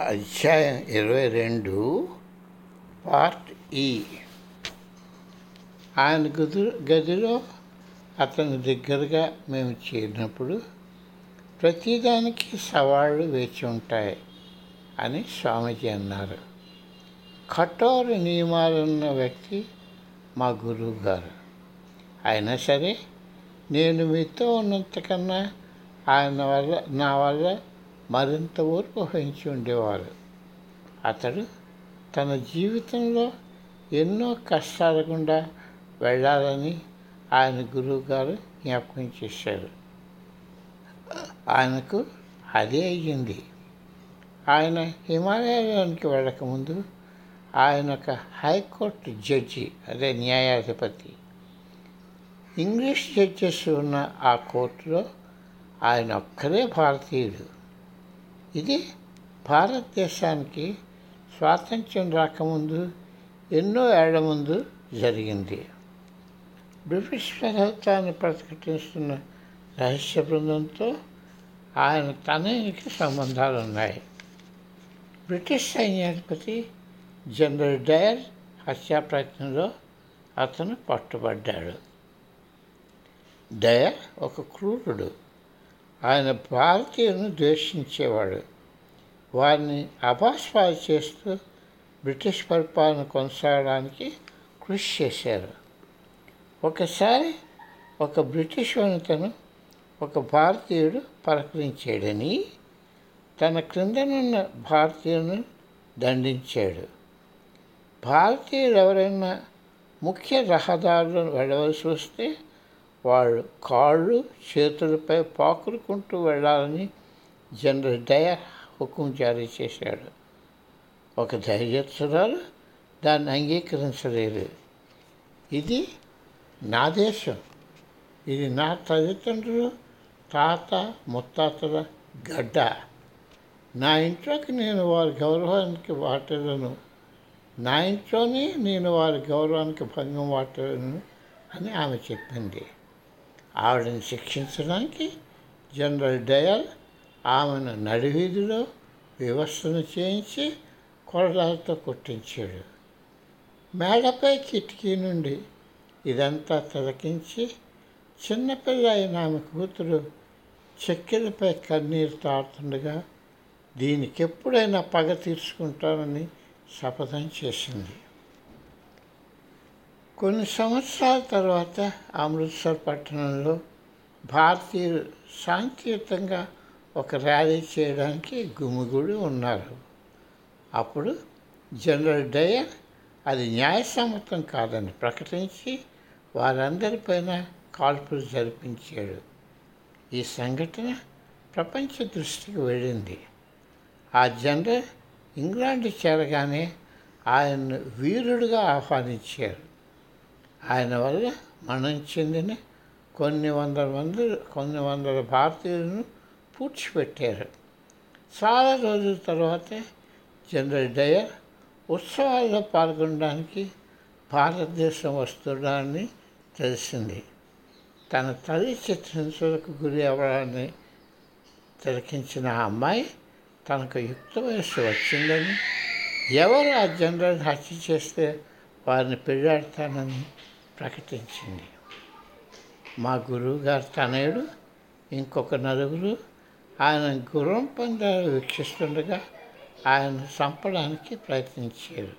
అధ్యాయం ఇరవై రెండు పార్ట్ ఈ. ఆయన గదు గదిలో అతని దగ్గరగా మేము చేరినప్పుడు ప్రతిదానికి సవాళ్ళు వేచి ఉంటాయి అని స్వామీజీ అన్నారు. కఠోర నియమాలున్న వ్యక్తి మా గురువు గారు. అయినా సరే నేను మీతో ఉన్నంతకన్నా ఆయన వల్ల నా వల్ల మరింత ఓర్పు వహించి ఉండేవారు. అతడు తన జీవితంలో ఎన్నో కష్టాల గుండా వెళ్ళాలని ఆయన గురువుగారు జ్ఞాపకం చేశారు. ఆయనకు అదే అయ్యింది. ఆయన హిమాలయానికి వెళ్ళకముందు ఆయన ఒక హైకోర్టు జడ్జి అదే న్యాయాధిపతి. ఇంగ్లీష్ జడ్జెస్ ఉన్న ఆ కోర్టులో ఆయన ఒక్కరే భారతీయుడు. ఇది భారతదేశానికి స్వాతంత్ర్యం రాకముందు ఎన్నో ఏళ్ళ ముందు జరిగింది. బ్రిటిష్ ప్రభుత్వాన్ని ప్రకటిస్తున్న రహస్య బృందంతో ఆయన తనయునికి సంబంధాలు ఉన్నాయి బ్రిటిష్ సైన్యాధిపతి జనరల్ డయర్ హత్యా ప్రయత్నంలో అతను పట్టుబడ్డాడు. డయర్ ఒక క్రూరుడు. ఆయన భారతీయులను ద్వేషించేవాడు. వారిని అభాస్పాలు చేస్తూ బ్రిటిష్ పరిపాలన కొనసాగడానికి కృషి చేశారు. ఒకసారి ఒక బ్రిటిష్ వనితను ఒక భారతీయుడు పలకరించాడని తన క్రిందనున్న భారతీయులను దండించాడు. భారతీయులు ఎవరైనా ముఖ్య రహదారులను వెళ్ళవలసి వస్తే వాళ్ళు కాళ్ళు చేతులపై పాకురుకుంటూ వెళ్ళాలని జనరల్ డయర్ హుకుం జారీ చేశాడు. ఒక ధైర్యస్తురాలు దాన్ని అంగీకరించలేదు. ఇది నా దేశం. ఇది నా తల్లిదండ్రులు తాత ముత్తాతల గడ్డ. నా ఇంట్లోకి నేను వారి గౌరవానికి వాటలను నా ఇంట్లోనే నేను వారి గౌరవానికి భంగం వాటలను అని ఆమె చెప్పింది. ఆవిడని శిక్షించడానికి జనరల్ డయల్ ఆమెను నడివీధిలో వివస్థను చేయించి కొరడాలతో కొట్టించాడు. మేడపై కిటికీ నుండి ఇదంతా తిలకించి చిన్నపిల్ల అయిన ఆమె కూతురు చెక్కెలపై కన్నీరు తాడుతుండగా దీనికి ఎప్పుడైనా పగ తీర్చుకుంటానని శపథం చేసింది. కొన్ని సంవత్సరాల తర్వాత అమృత్సర్ పట్టణంలో భారతీయులు శాంతియుతంగా ఒక ర్యాలీ చేయడానికి గుమిగుడి ఉన్నారు. అప్పుడు జనరల్ డయర్ అది న్యాయసమ్మతం కాదని ప్రకటించి వారందరిపైన కాల్పులు జరిపించాడు. ఈ సంఘటన ప్రపంచ దృష్టికి వెళ్ళింది. ఆ జనరల్ ఇంగ్లాండ్ చేరగానే ఆయన్ను వీరుడుగా ఆహ్వానించారు. ఆయన వల్ల మనం చెందిన కొన్ని వందల మంది కొన్ని వందల భారతీయులను పూడ్చిపెట్టారు. చాలా రోజుల తర్వాత జనరల్ డయర్ ఉత్సవాల్లో పాల్గొనడానికి భారతదేశం వస్తున్నాడని తెలిసింది. తన తల్లి చిత్రహింసలకు గురి అవ్వడాన్ని తిలకించిన ఆ అమ్మాయి తనకు యుక్త వయస్సు వచ్చిందని ఎవరు ఆ జనరల్ హత్య చేస్తే వారిని పెళ్ళాడతానని ప్రకటించింది. మా గురువు గారు తనయుడు ఇంకొక నలుగురు ఆయన గుర్రం పందాలు వీక్షిస్తుండగా ఆయన చంపడానికి ప్రయత్నించారు.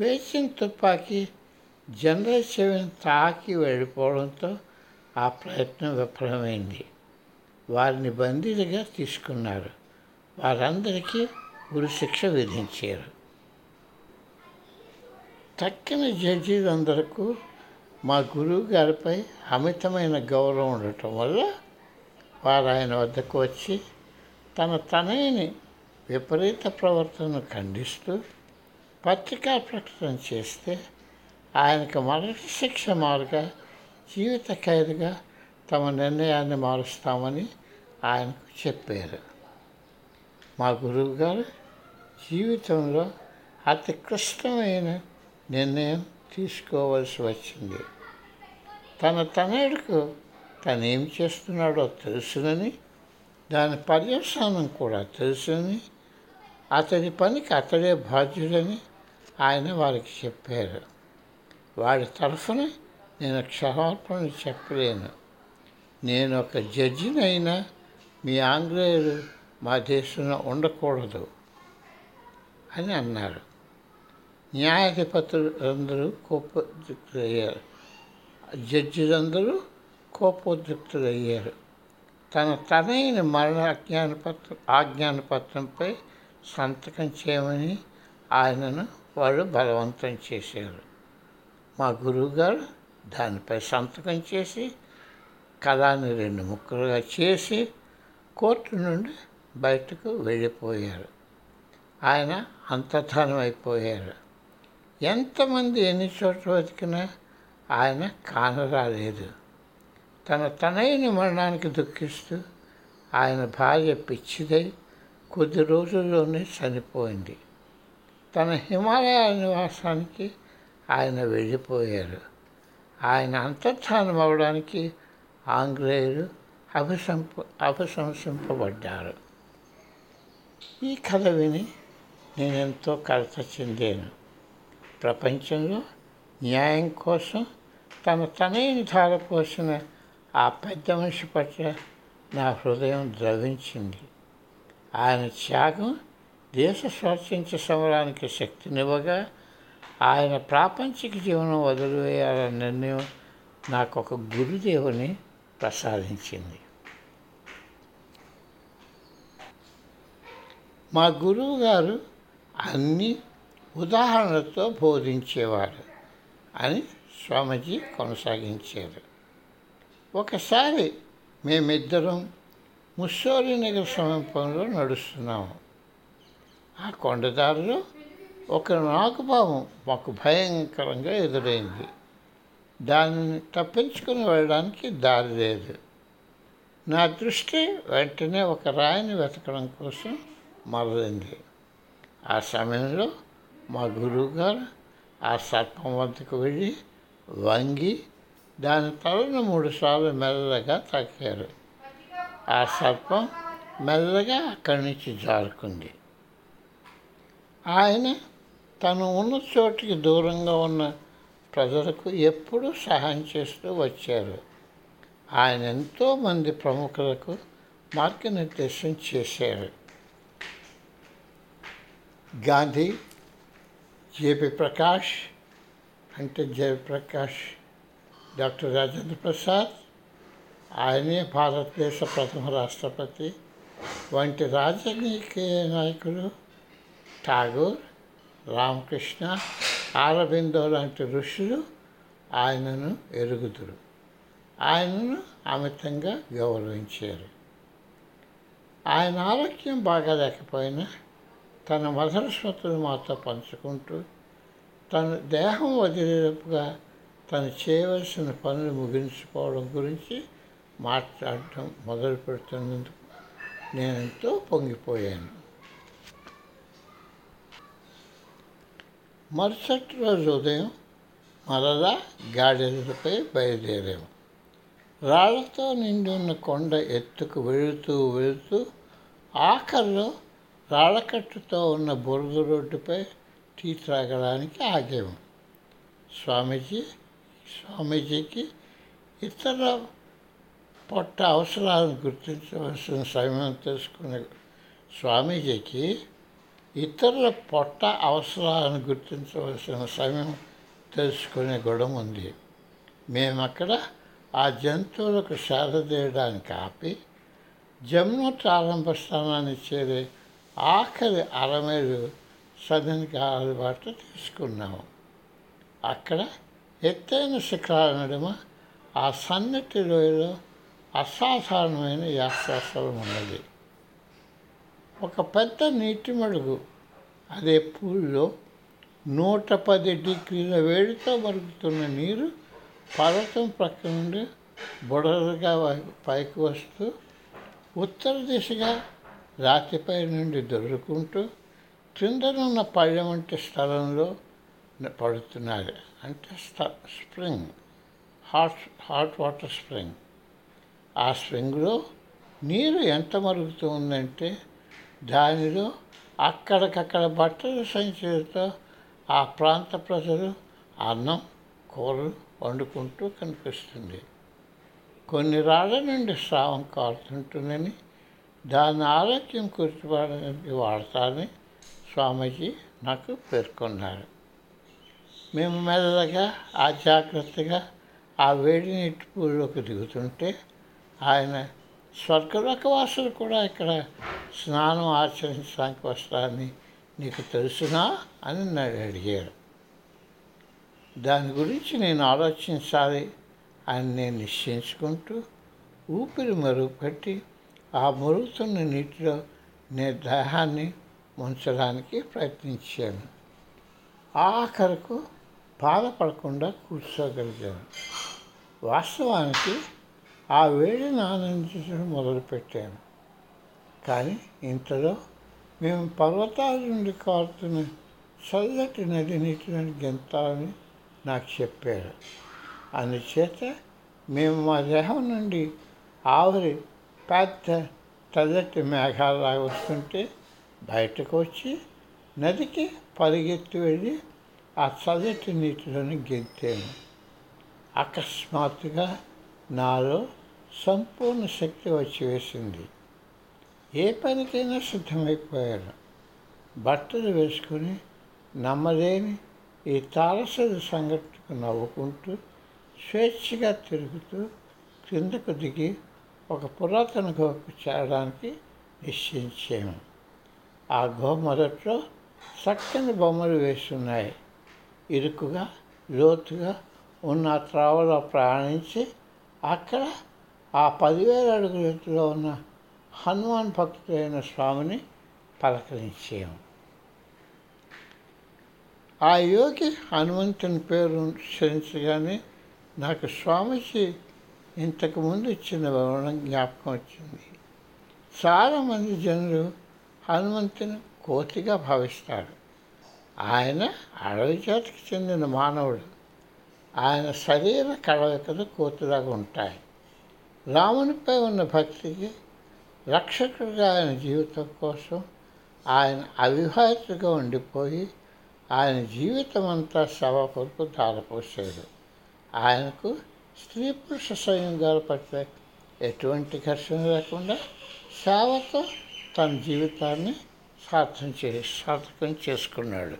పేచిన తుపాకీ జనరల్ చెవిని తాకి వెళ్ళిపోవడంతో ఆ ప్రయత్నం విఫలమైంది. వారిని బందీలుగా తీసుకున్నారు. వారందరికీ ఉరిశిక్ష విధించారు. తక్కిన జడ్జీలందరకు మా గురువు గారిపై అమితమైన గౌరవం ఉండటం వల్ల వారు ఆయన వద్దకు వచ్చి తన తనయుని విపరీత ప్రవర్తనను ఖండిస్తూ పత్రికా ప్రకటన చేస్తే ఆయనకు మరణ శిక్ష మారుగా జీవిత ఖైదుగా తమ నిర్ణయాన్ని మారుస్తామని ఆయనకు చెప్పారు. మా గురువుగారు జీవితంలో అతి క్లిష్టమైన నిర్ణయం తీసుకోవాల్సి వచ్చింది. తన తనయుడుకు తను ఏం చేస్తున్నాడో తెలుసునని దాని పర్యవసానం కూడా తెలుసునని అతడి పనికి అతడే బాధ్యుడని ఆయన వారికి చెప్పారు. వాడి తరఫున నేను క్షమాపణ చెప్పలేను. నేను ఒక జడ్జినైనా మీ ఆంగ్లేయులు మా దేశంలో ఉండకూడదు అని అన్నారు. న్యాయాధిపతులు అందరూ కోపోద్రిక్తులయ్యారు. జడ్జిలందరూ కోపోద్రిక్తులయ్యారు. తన తనైన మరణ అజ్ఞానపత్రం ఆజ్ఞానపత్రంపై సంతకం చేయమని ఆయనను వాళ్ళు బలవంతం చేశారు. మా గురువుగారు దానిపై సంతకం చేసి కళాన్ని రెండు ముక్కలుగా చేసి కోర్టు నుండి బయటకు వెళ్ళిపోయారు. ఆయన అంతర్ధానం అయిపోయారు. ఎంతమంది ఎన్ని చోట్ల వెతికినా ఆయన కానరాలేదు. తన తనైన మరణానికి దుఃఖిస్తూ ఆయన భార్య పిచ్చిదై కొద్ది రోజుల్లోనే చనిపోయింది. తన హిమాలయ నివాసానికి ఆయన వెళ్ళిపోయారు. ఆయన అంతర్ధానం అవడానికి ఆంగ్లేయులు అభిశంప అభిశంసింపబడ్డారు ఈ కథ విని నేను ఎంతో కలత చెందాను. ప్రపంచంలో న్యాయం కోసం తన తనైన ధారపోసిన ఆ పెద్ద మనిషి పట్ల నా హృదయం ద్రవించింది. ఆయన త్యాగం దేశ స్వాతంత్ర్య సమరానికి శక్తినివ్వగా ఆయన ప్రాపంచిక జీవనం వదిలివేయాలన్న నిర్ణయం నాకు ఒక గురుదేవుని ప్రసాదించింది. మా గురువు గారు అన్నీ ఉదాహరణతో బోధించేవారు అని స్వామీజీ కొనసాగించారు. ఒకసారి మేమిద్దరం ముస్సోరి నగర సమీపంలో నడుస్తున్నాము. ఆ కొండదారిలో ఒక నాగుపాము మాకు భయంకరంగా ఎదురైంది. దానిని తప్పించుకుని వెళ్ళడానికి దారి లేదు. నా దృష్టి వెంటనే ఒక రాయిని వెతకడం కోసం మరలింది. ఆ సమయంలో మా గురువుగారు ఆ సర్పం వద్దకు వెళ్ళి వంగి దాని తలను మూడుసార్లు మెల్లగా తాకారు. ఆ సర్పం మెల్లగా అక్కడి నుంచి జారుకుంది. ఆయన తను ఉన్న చోటికి దూరంగా ఉన్న ప్రజలకు ఎప్పుడూ సహాయం చేస్తూ వచ్చారు. ఆయన ఎంతోమంది ప్రముఖులకు మార్గనిర్దేశం చేశారు. గాంధీ జేపీ ప్రకాష్ అంటే జయప్రకాష్ డాక్టర్ రాజేంద్ర ప్రసాద్ ఆయనే భారతదేశ ప్రథమ రాష్ట్రపతి. వంటి రాజకీయ నాయకులు ఠాగూర్ రామకృష్ణ ఆరబిందో లాంటి ఋషులు ఆయనను ఎరుగుదురు. ఆయనను అమితంగా గౌరవించారు. ఆయన ఆరోగ్యం బాగాలేకపోయినా తన మధుర స్మృతులు మాతో పంచుకుంటూ తన దేహం వదిలేపుగా తను చేయవలసిన పనులు ముగించుకోవడం గురించి మాట్లాడటం మొదలు పెడుతున్నందుకు నేను ఎంతో పొంగిపోయాను. మరుసటి రోజు ఉదయం మరలా గాడిదలపై బయలుదేరాము. రాళ్ళతో నిండి ఉన్న కొండ ఎత్తుకు వెళుతూ వెళుతూ ఆఖరిలో రాళ్ళకట్టుతో ఉన్న బురద రోడ్డుపై టీ త్రాగడానికి ఆగాము. స్వామీజీ స్వామీజీకి ఇతర పొట్ట అవసరాలను గుర్తించవలసిన సమయం తెలుసుకునే స్వామీజీకి ఇతరుల పొట్ట అవసరాలను గుర్తించవలసిన సమయం తెలుసుకునే గుణం ఉంది. మేము అక్కడ ఆ జంతువులకు సేదతీయడానికి ఆపి జమున ప్రారంభ స్థానాన్ని చేరే ఆఖరి అరమేలు సదనికి అలవాటు తీసుకున్నాము అక్కడ ఎత్తైన శిఖరాల నడుమ ఆ సన్నటి లోయలో అసాధారణమైన యాత్రాస్థలం ఉన్నది. ఒక పెద్ద నీటి మడుగు అదే పూల్లో నూట పది డిగ్రీల వేడితో మరుగుతున్న నీరు పర్వతం ప్రక్క నుండి బుడరగా పైకి వస్తూ ఉత్తర దిశగా రాతిపై నుండి దొరుకుంటూ క్రిందనున్న పళ్ళెం వంటి స్థలంలో పడుతున్నది అంటే spring hot hot water spring. ఆ స్ప్రింగ్లో నీరు ఎంత మరుగుతూ ఉందంటే దానిలో అక్కడికక్కడ బట్టల సంచులతో ఆ ప్రాంత ప్రజలు అన్నం కూరలు వండుకుంటూ కనిపిస్తుంది. కొన్ని రాళ్ళ నుండి స్రావం కారుతుంటుందని దాని ఆరోగ్యం కూర్చోవడానికి వాడతారని స్వామీజీ నాకు పేర్కొన్నారు. మేము మెల్లగా ఆ జాగ్రత్తగా ఆ వేడి నీటి పూలోకి దిగుతుంటే ఆయన స్వర్గలోకవాసులు కూడా ఇక్కడ స్నానం ఆచరించడానికి వస్తారని నీకు తెలుసునా అని నన్ను అడిగారు. దాని గురించి నేను ఆలోచించాలి అని నేను నిశ్చయించుకుంటూ ఊపిరి మరుగుపెట్టి ఆ మురుగుతున్న నీటిలో నేను దేహాన్ని ముంచడానికి ప్రయత్నించాను. ఆఖరకు బాధపడకుండా కూర్చోగలిగాను. వాస్తవానికి ఆ వేడిని ఆనందించడం మొదలుపెట్టాను. కానీ ఇంతలో మేము పర్వతాల నుండి కారుతున్న చల్లటి నది నీటిని గెంతాలని నాకు చెప్పారు. అందుచేత మేము మా దేహం నుండి ఆవిరి పెద్ద తెల్లటి మేఘాలలాగా వస్తుంటే బయటకు వచ్చి నదికి పరిగెత్తి వెళ్ళి ఆ చల్లటి నీటిలోని గెంతాను. అకస్మాత్తుగా నాలో సంపూర్ణ శక్తి వచ్చి వేసింది. ఏ పనికైనా సిద్ధమైపోయాను. బట్టలు వేసుకుని నమ్మలేని ఈ తారసరి సంఘటనకు నవ్వుకుంటూ స్వేచ్ఛగా తిరుగుతూ క్రిందకు దిగి ఒక పురాతన గుహకు చేరడానికి నిశ్చయించాము. ఆ గుహ మొదట్లో చక్కని బొమ్మలు వేస్తున్నాయి ఇరుకుగా లోతుగా ఉన్న త్రావలో ప్రయాణించి అక్కడ ఆ పదివేల అడుగుల ఎత్తులో ఉన్న హనుమాన్ భక్తుడైన స్వామిని పలకరించాము. ఆ యోగి హనుమంతుని పేరు ఉచ్చరించగానే నాకు స్వామిజీ ఇంతకుముందు ఇచ్చిన భవనం జ్ఞాపకం వచ్చింది. చాలామంది జనులు హనుమంతుని కోతిగా భావిస్తారు. ఆయన అడవి జాతికి చెందిన మానవుడు. ఆయన శరీర కదలికలు కోతిలాగా ఉంటాయి. రామునిపై ఉన్న భక్తికి రక్షకుడిగా ఆయన జీవితం కోసం ఆయన అవివాహితుగా ఉండిపోయి ఆయన జీవితం అంతా సభ కొరకు దారపోసాడు ఆయనకు స్త్రీ పురుష సంయోగాల పట్ల ఎటువంటి ఘర్షణ లేకుండా సేవతో తన జీవితాన్ని సార్థం చే సార్థకం చేసుకున్నాడు.